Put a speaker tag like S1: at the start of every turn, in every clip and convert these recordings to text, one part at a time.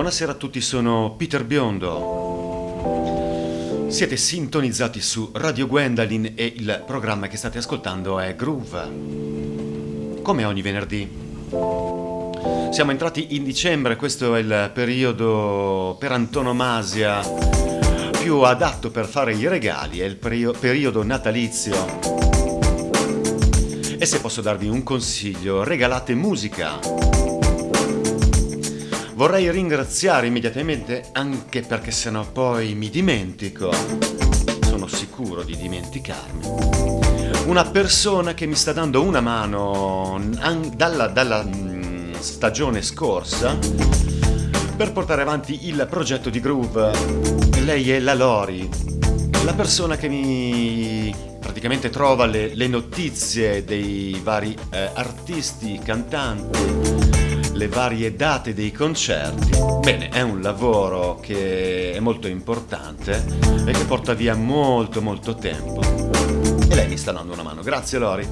S1: Buonasera a tutti, sono Peter Biondo. Siete sintonizzati su Radio Gwendolyn e il programma che state ascoltando è Groove. Come ogni venerdì. Siamo entrati in dicembre, questo è il periodo per antonomasia più adatto per fare i regali, è il periodo natalizio. E se posso darvi un consiglio, regalate musica. Vorrei ringraziare immediatamente, anche perché sennò poi mi dimentico. Sono sicuro di dimenticarmi. Una persona che mi sta dando una mano dalla, dalla mm, stagione scorsa per portare avanti il progetto di Groove. Lei è la Lori, la persona che mi praticamente trova le, le notizie dei vari eh, artisti, cantanti, le varie date dei concerti. Bene, è un lavoro che è molto importante e che porta via molto molto tempo. E lei mi sta dando una mano. Grazie Lori.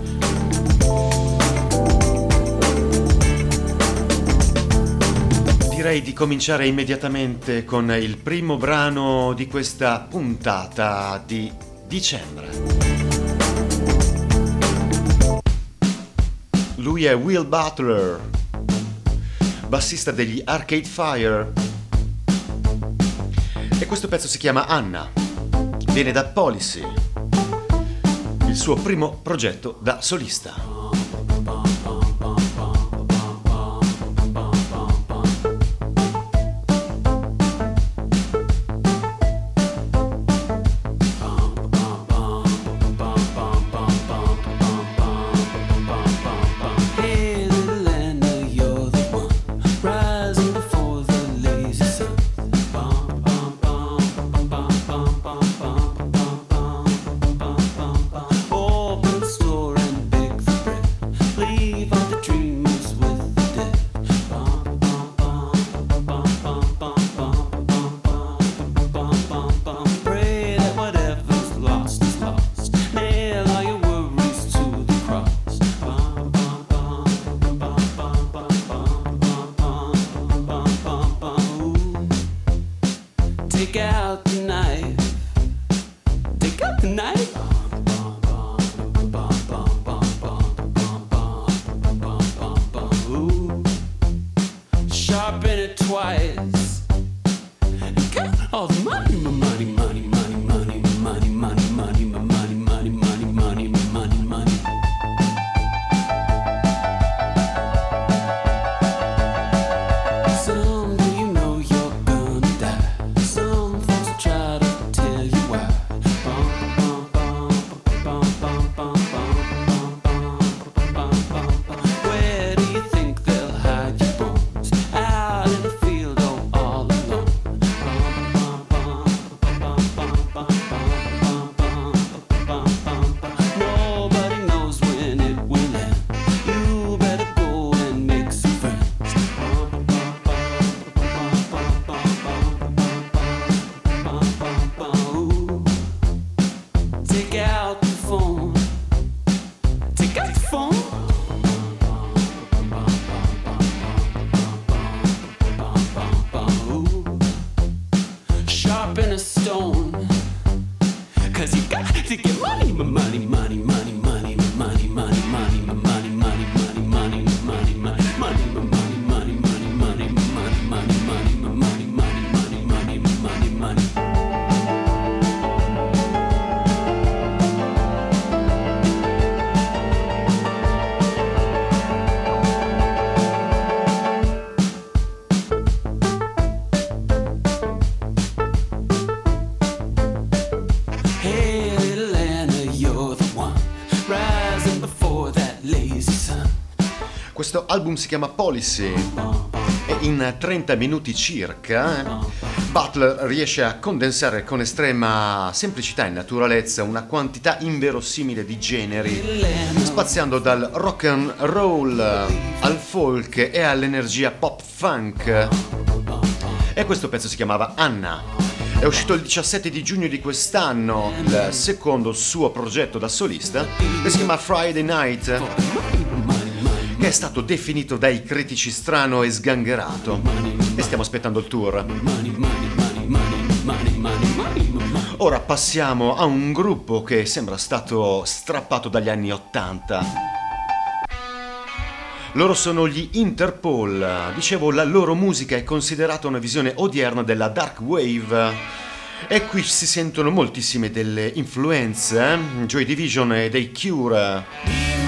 S1: direi di cominciare immediatamente con il primo brano di questa puntata di dicembre. Lui è Will Butler, bassista degli Arcade Fire. E questo pezzo si chiama Anna. Viene da Policy, il suo primo progetto da solista. L'album si chiama Policy e in 30 minuti circa Butler riesce a condensare con estrema semplicità e naturalezza una quantità inverosimile di generi, spaziando dal rock and roll al folk e all'energia pop funk. E questo pezzo si chiamava Anna. È uscito il 17 di giugno di quest'anno, il secondo suo progetto da solista, che si chiama Friday Night
S2: è stato definito dai critici strano e sgangherato. E stiamo aspettando il tour. Ora passiamo a un gruppo che sembra stato strappato dagli anni Ottanta. Loro sono gli Interpol. Dicevo, la loro musica è considerata una visione odierna della dark wave. E qui si sentono moltissime delle influenze, eh? Joy Division e dei Cure.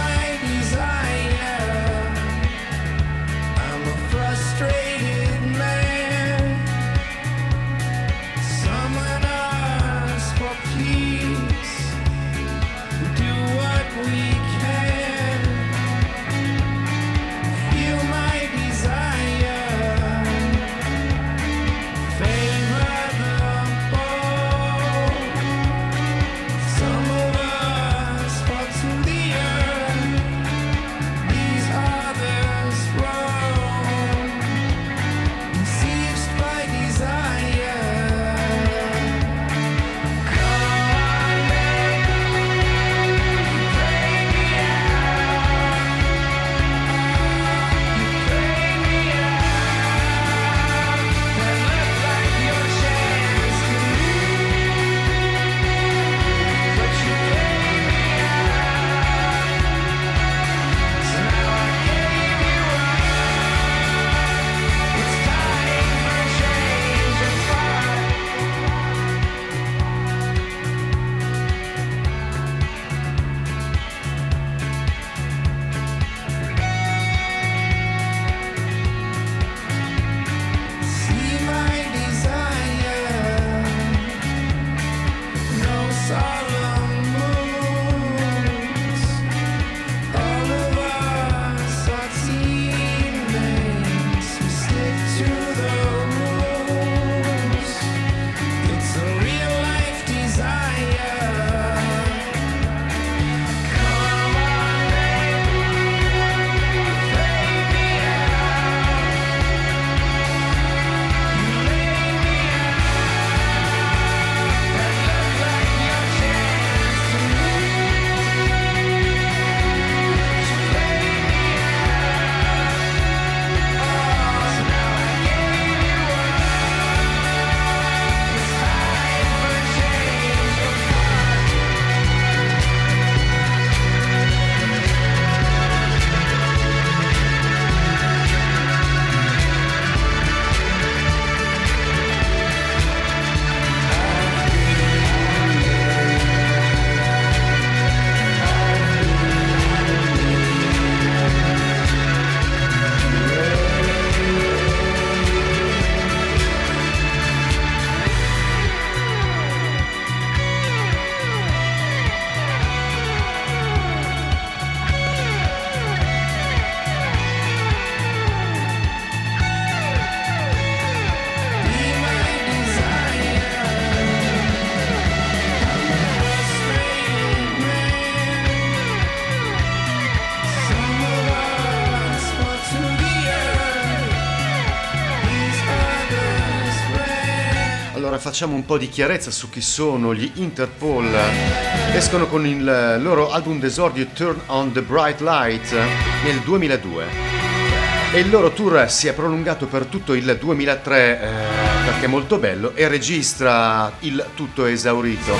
S2: Facciamo un po' di chiarezza su chi sono gli Interpol. Escono con il loro album d'esordio Turn on the Bright Light nel 2002. E il loro tour si è prolungato per tutto il 2003 eh, perché è molto bello e registra il tutto esaurito.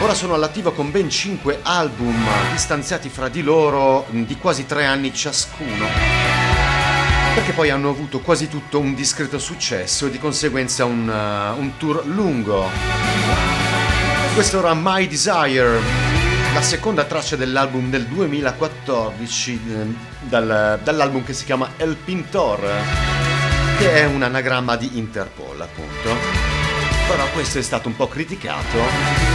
S2: Ora sono all'attivo con ben 5 album distanziati fra di loro di quasi 3 anni ciascuno perché poi hanno avuto quasi tutto un discreto successo e di conseguenza un, uh, un tour lungo. Questo era My Desire, la seconda traccia dell'album del 2014, eh, dal, dall'album che si chiama El Pintor, che è un anagramma di Interpol appunto. Però questo è stato un po' criticato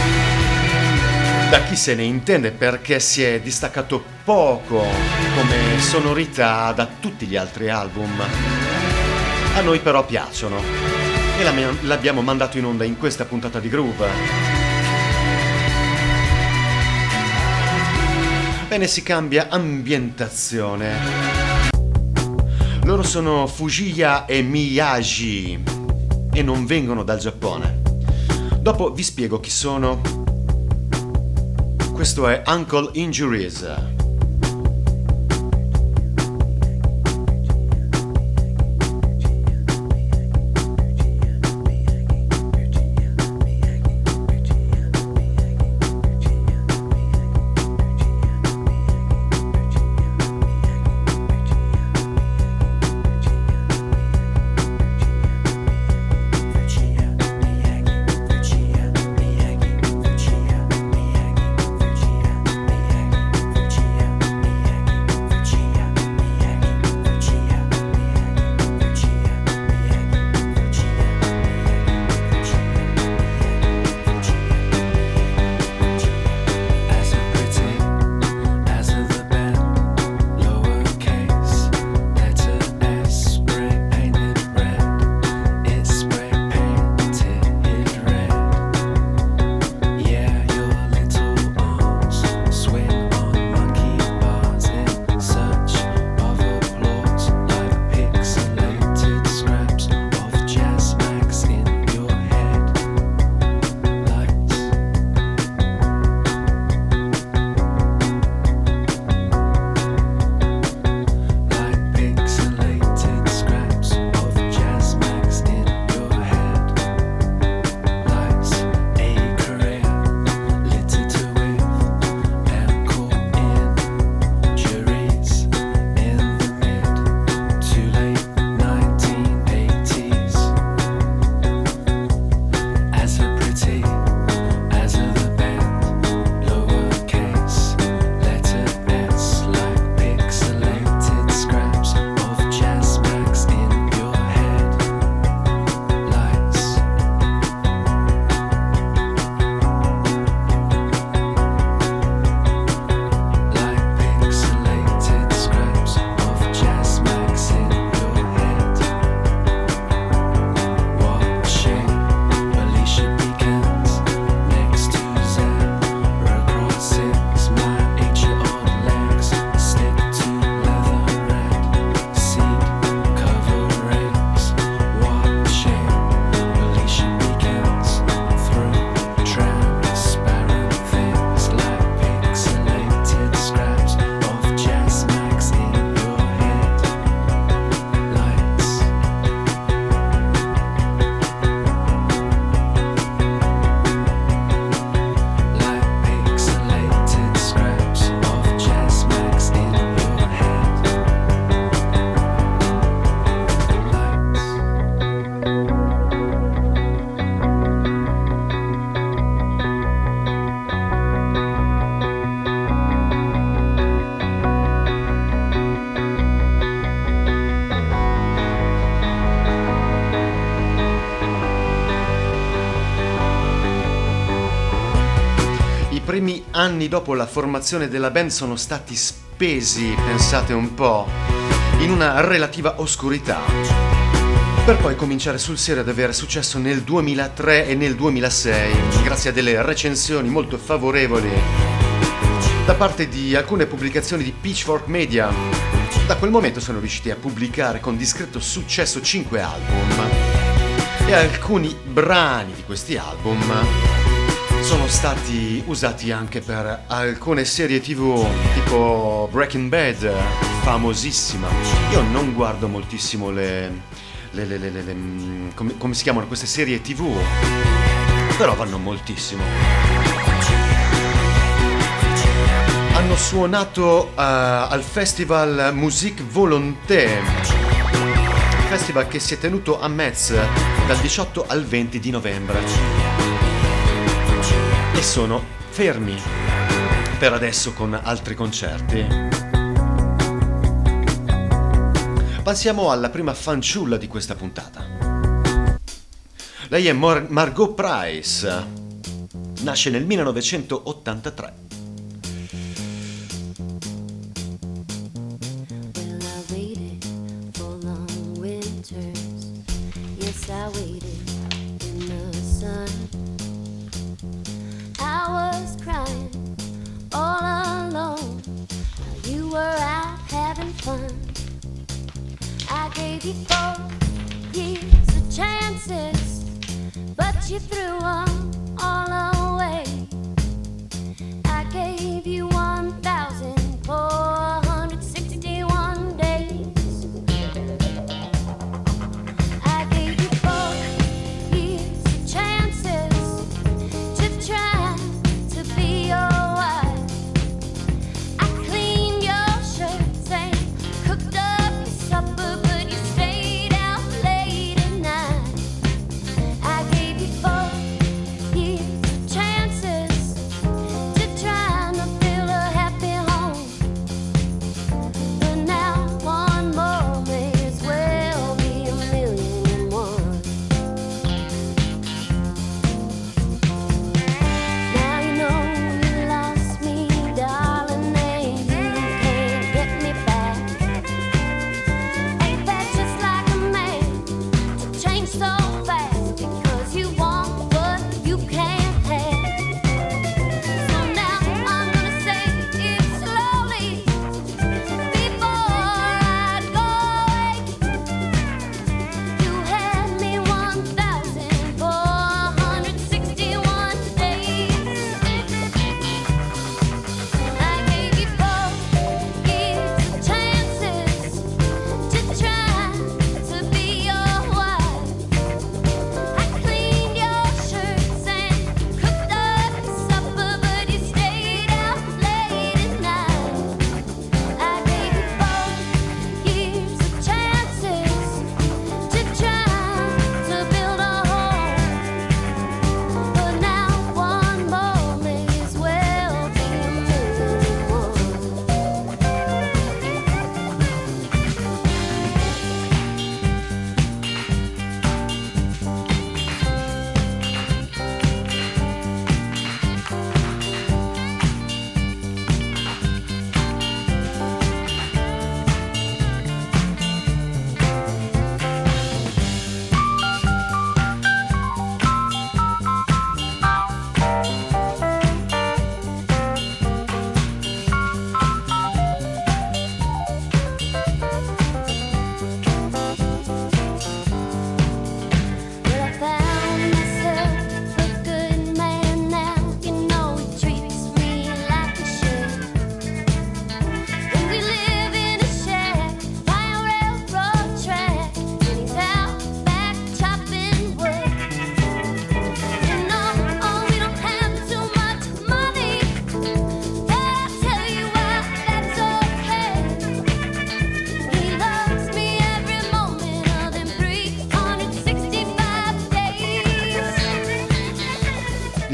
S2: da chi se ne intende perché si è distaccato poco come sonorità da tutti gli altri album. A noi però piacciono e l'abbiamo mandato in onda in questa puntata di Groove. Bene, si cambia ambientazione. Loro sono Fujiya e Miyagi e non vengono dal Giappone. Dopo vi spiego chi sono questo è Uncle Injuries.
S3: Anni dopo la formazione della band sono stati spesi, pensate un po', in una relativa oscurità, per poi cominciare sul serio ad avere successo nel 2003 e nel 2006, grazie a delle recensioni molto favorevoli da parte di alcune pubblicazioni di Pitchfork Media. Da quel momento sono riusciti a pubblicare con discreto successo 5 album e alcuni brani di questi album sono stati usati anche per alcune serie tv tipo Breaking Bad, famosissima. Io non guardo moltissimo le... le, le, le, mm, come, come si chiamano queste serie tv, però vanno moltissimo. Hanno suonato uh, al festival Musique Volonté, festival che si è tenuto a Metz dal 18 al 20 di novembre e sono fermi per adesso con altri concerti. Passiamo alla prima fanciulla di questa puntata. Lei è Mar- Margot Price, nasce nel 1983. you through all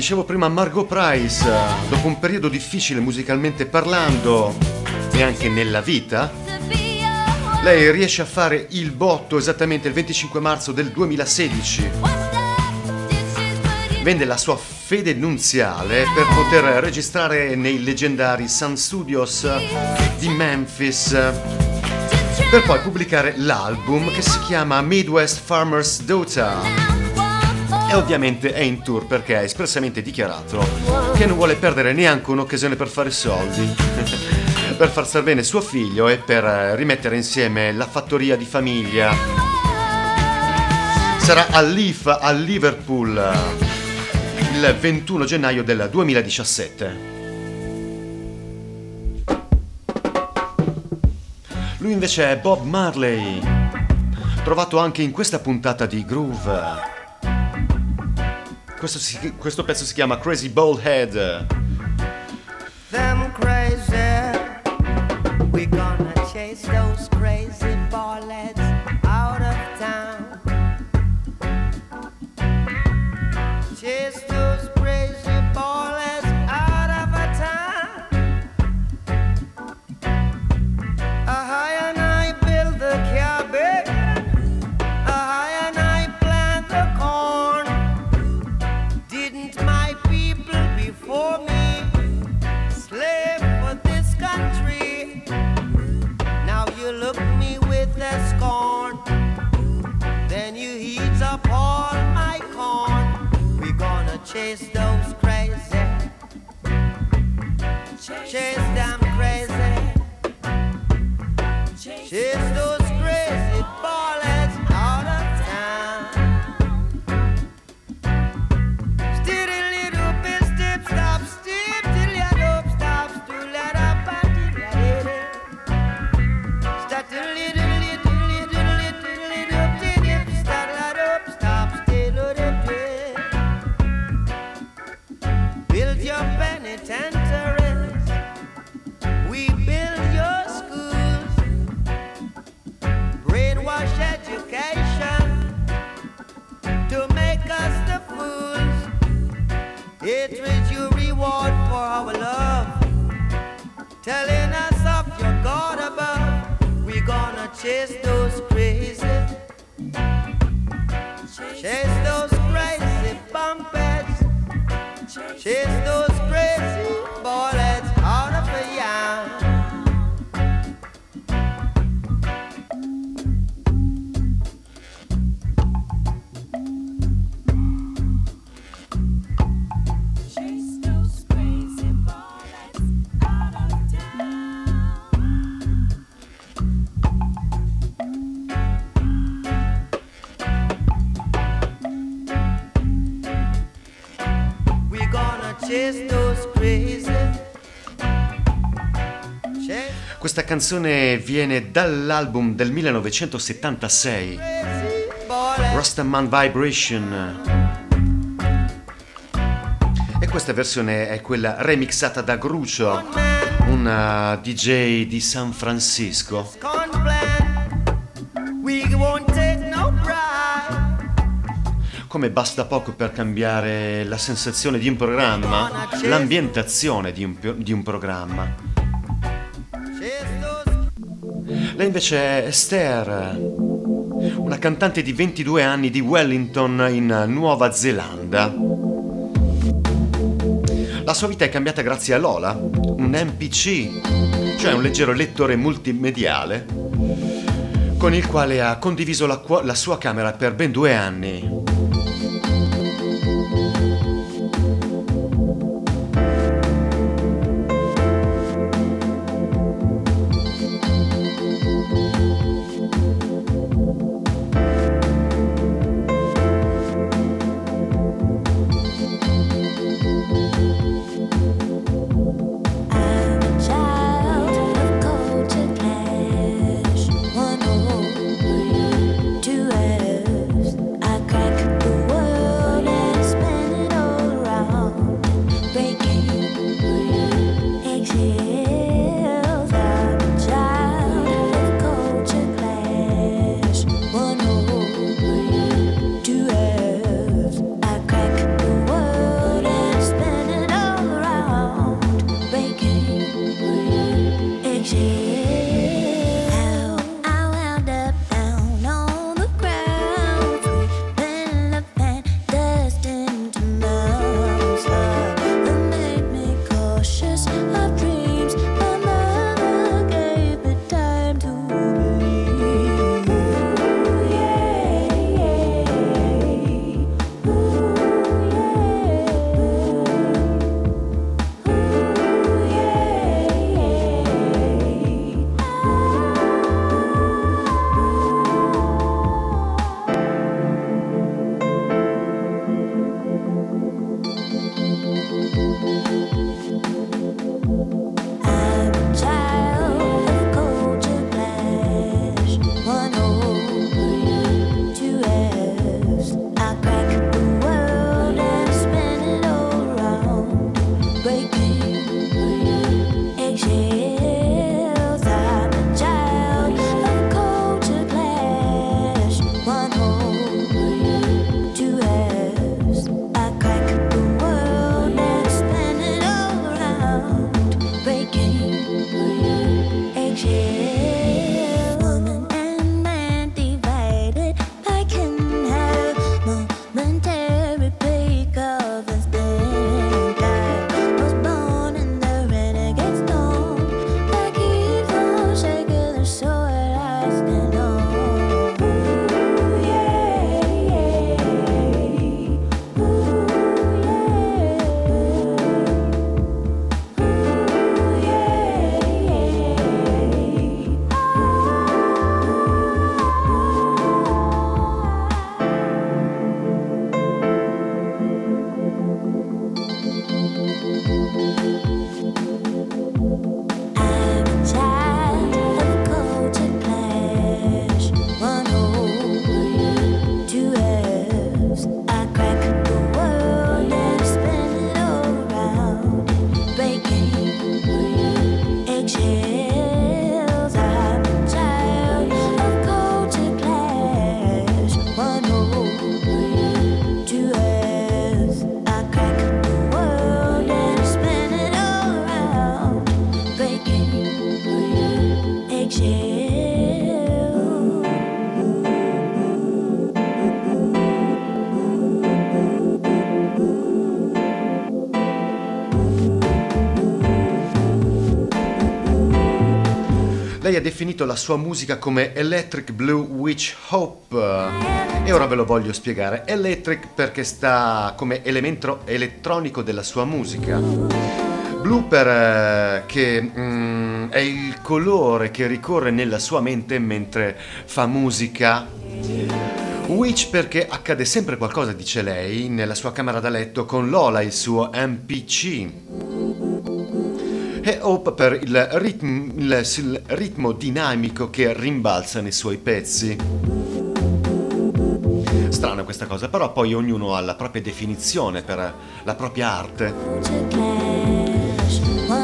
S3: Dicevo prima Margot Price, dopo un periodo difficile musicalmente parlando e anche nella vita, lei riesce a fare il botto esattamente il 25 marzo del 2016.
S4: vende la sua fede nunziale per poter registrare nei leggendari Sun Studios di Memphis per poi pubblicare l'album che si chiama Midwest Farmer's Daughter. E ovviamente è in tour perché ha espressamente dichiarato che non vuole perdere neanche un'occasione per fare soldi, per far star bene suo figlio e per rimettere insieme la fattoria di famiglia. Sarà a Leaf a Liverpool il 21 gennaio del 2017. Lui invece è Bob Marley, trovato anche in questa puntata di Groove. Questo, si, questo pezzo si chiama Crazy Bald Head. Questa canzone viene dall'album del 1976,
S5: crazy bullets.
S4: Rastaman Vibration. E questa versione è quella remixata da Grucio, un uh, DJ di San Francisco. Come basta poco per cambiare la sensazione di un programma, l'ambientazione di un, di un programma. Lei invece è Esther, una cantante di 22 anni di Wellington in Nuova Zelanda. La sua vita è cambiata grazie a Lola, un MPC, cioè un leggero lettore multimediale, con il quale ha condiviso la, la sua camera per ben due anni.
S5: Definito la sua musica come Electric Blue Witch Hope e ora ve lo voglio spiegare. Electric perché sta come elemento elettronico della sua musica. Blu perché mm, è il colore che ricorre nella sua mente mentre fa musica. Witch perché accade sempre qualcosa, dice lei, nella sua camera da letto con Lola, il suo MPC e Hope per il ritmo, il- ritmo dinamico che rimbalza nei suoi pezzi. Strana questa cosa, però poi ognuno ha la propria definizione per la propria arte.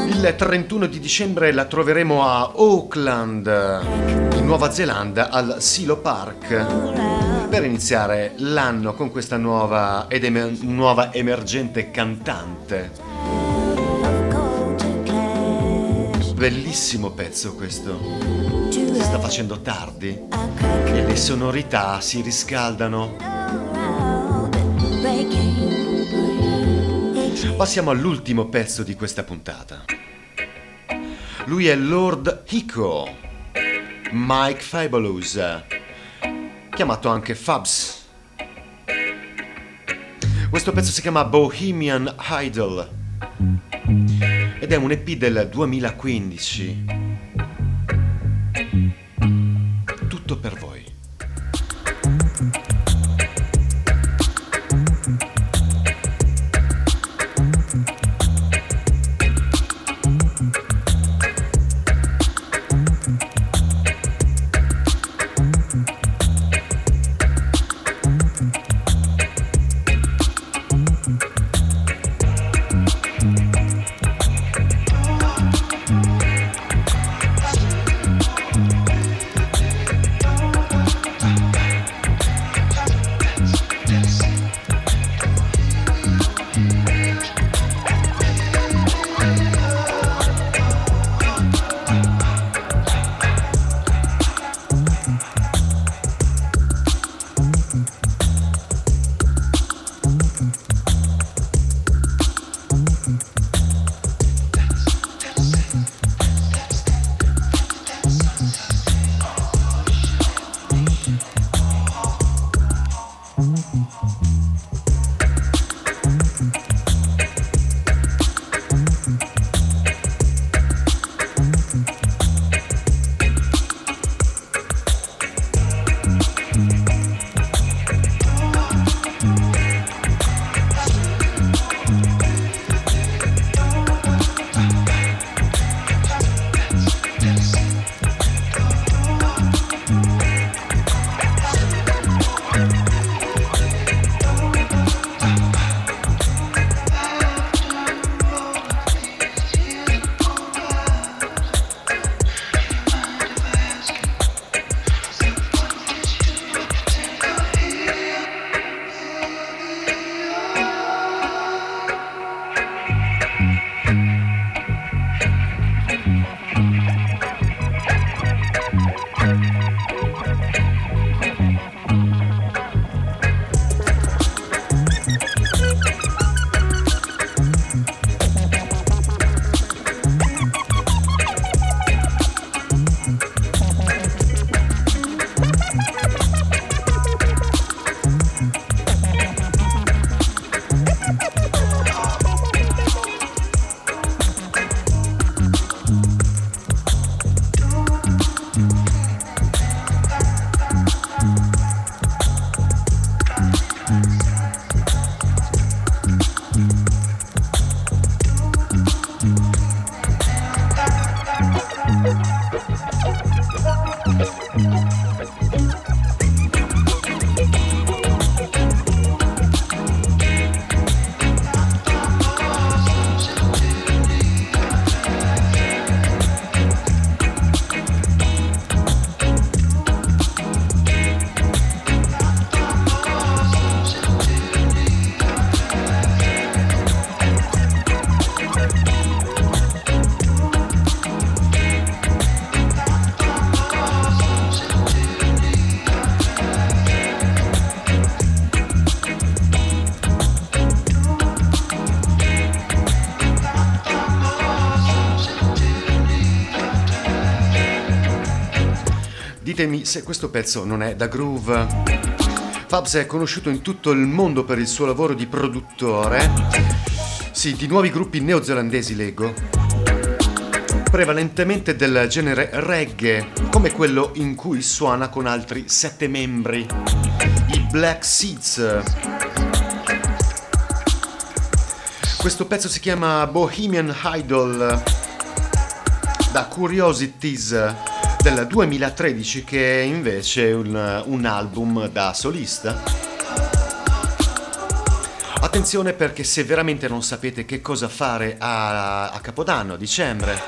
S5: Il 31 di dicembre la troveremo a Auckland, in Nuova Zelanda, al Silo Park, per iniziare l'anno con questa nuova ed emer- nuova emergente cantante. Bellissimo pezzo questo. Si sta facendo tardi e le sonorità si riscaldano. Passiamo all'ultimo pezzo di questa puntata. Lui è Lord Hiko, Mike Fabulous, chiamato anche Fabs. Questo pezzo si chiama Bohemian Idol ed è un EP del 2015. Se questo pezzo non è da groove. Fabs è conosciuto in tutto il mondo per il suo lavoro di produttore. Sì, di nuovi gruppi neozelandesi leggo. Prevalentemente del genere reggae, come quello in cui suona con altri sette membri, i Black Seeds. Questo pezzo si chiama Bohemian Idol da Curiosities del 2013 che è invece un, un album da solista. Attenzione perché se veramente non sapete che cosa fare a, a Capodanno, a dicembre,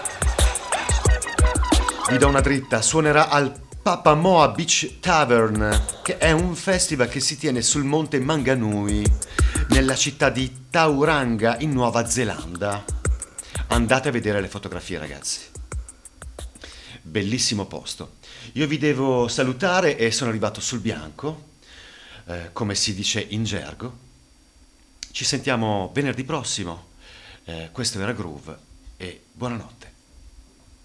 S5: vi do una dritta, suonerà al Papamoa Beach Tavern, che è un festival che si tiene sul monte Manganui, nella città di Tauranga, in Nuova Zelanda. Andate a vedere le fotografie, ragazzi. Bellissimo posto. Io vi devo salutare e sono arrivato sul bianco, eh, come si dice in gergo. Ci sentiamo venerdì prossimo. Eh, questo era Groove e buonanotte.